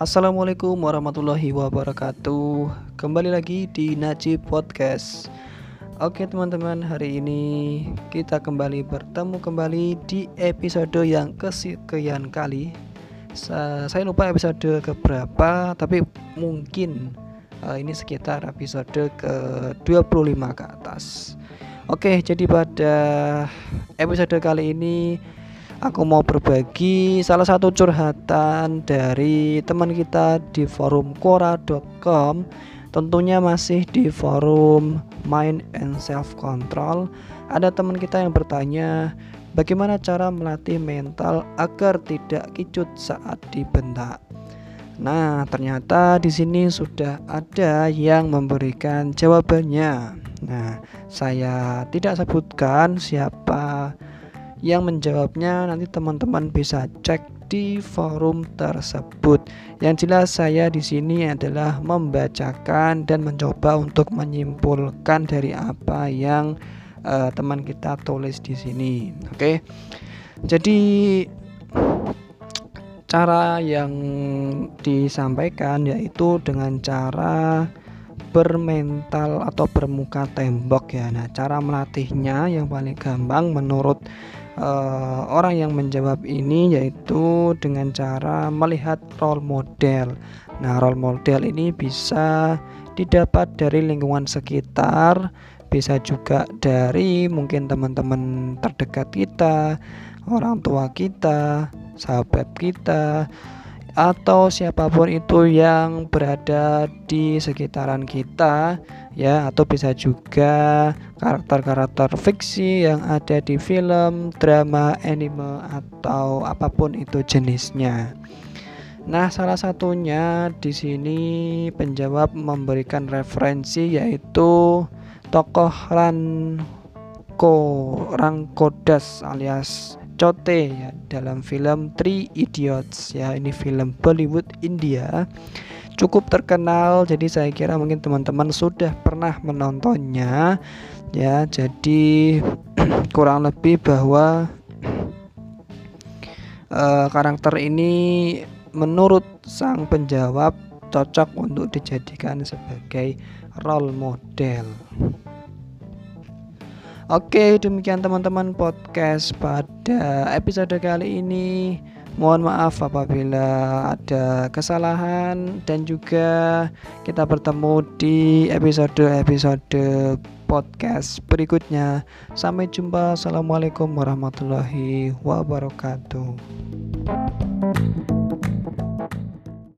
Assalamualaikum warahmatullahi wabarakatuh. Kembali lagi di Najib Podcast. Oke teman-teman hari ini kita kembali bertemu kembali di episode yang kesekian kali. Saya lupa episode keberapa tapi mungkin uh, ini sekitar episode ke 25 ke atas. Oke jadi pada episode kali ini aku mau berbagi salah satu curhatan dari teman kita di forum quora.com tentunya masih di forum mind and self control ada teman kita yang bertanya bagaimana cara melatih mental agar tidak kicut saat dibentak? Nah, ternyata di sini sudah ada yang memberikan jawabannya. Nah, saya tidak sebutkan siapa yang menjawabnya nanti teman-teman bisa cek di forum tersebut. Yang jelas saya di sini adalah membacakan dan mencoba untuk menyimpulkan dari apa yang uh, teman kita tulis di sini. Oke. Jadi cara yang disampaikan yaitu dengan cara bermental atau bermuka tembok ya. Nah, cara melatihnya yang paling gampang menurut uh, orang yang menjawab ini yaitu dengan cara melihat role model. Nah, role model ini bisa didapat dari lingkungan sekitar, bisa juga dari mungkin teman-teman terdekat kita, orang tua kita, sahabat kita, atau siapa pun itu yang berada di sekitaran kita ya atau bisa juga karakter-karakter fiksi yang ada di film, drama, anime atau apa pun itu jenisnya. Nah, salah satunya di sini penjawab memberikan referensi yaitu tokoh Ranko Rangkodas alias Cote ya dalam film Three Idiots ya ini film Bollywood India cukup terkenal jadi saya kira mungkin teman-teman sudah pernah menontonnya ya jadi kurang lebih bahwa uh, karakter ini menurut sang penjawab cocok untuk dijadikan sebagai role model. Oke, demikian teman-teman podcast pada episode kali ini. Mohon maaf apabila ada kesalahan dan juga kita bertemu di episode-episode podcast berikutnya. Sampai jumpa. Assalamualaikum warahmatullahi wabarakatuh.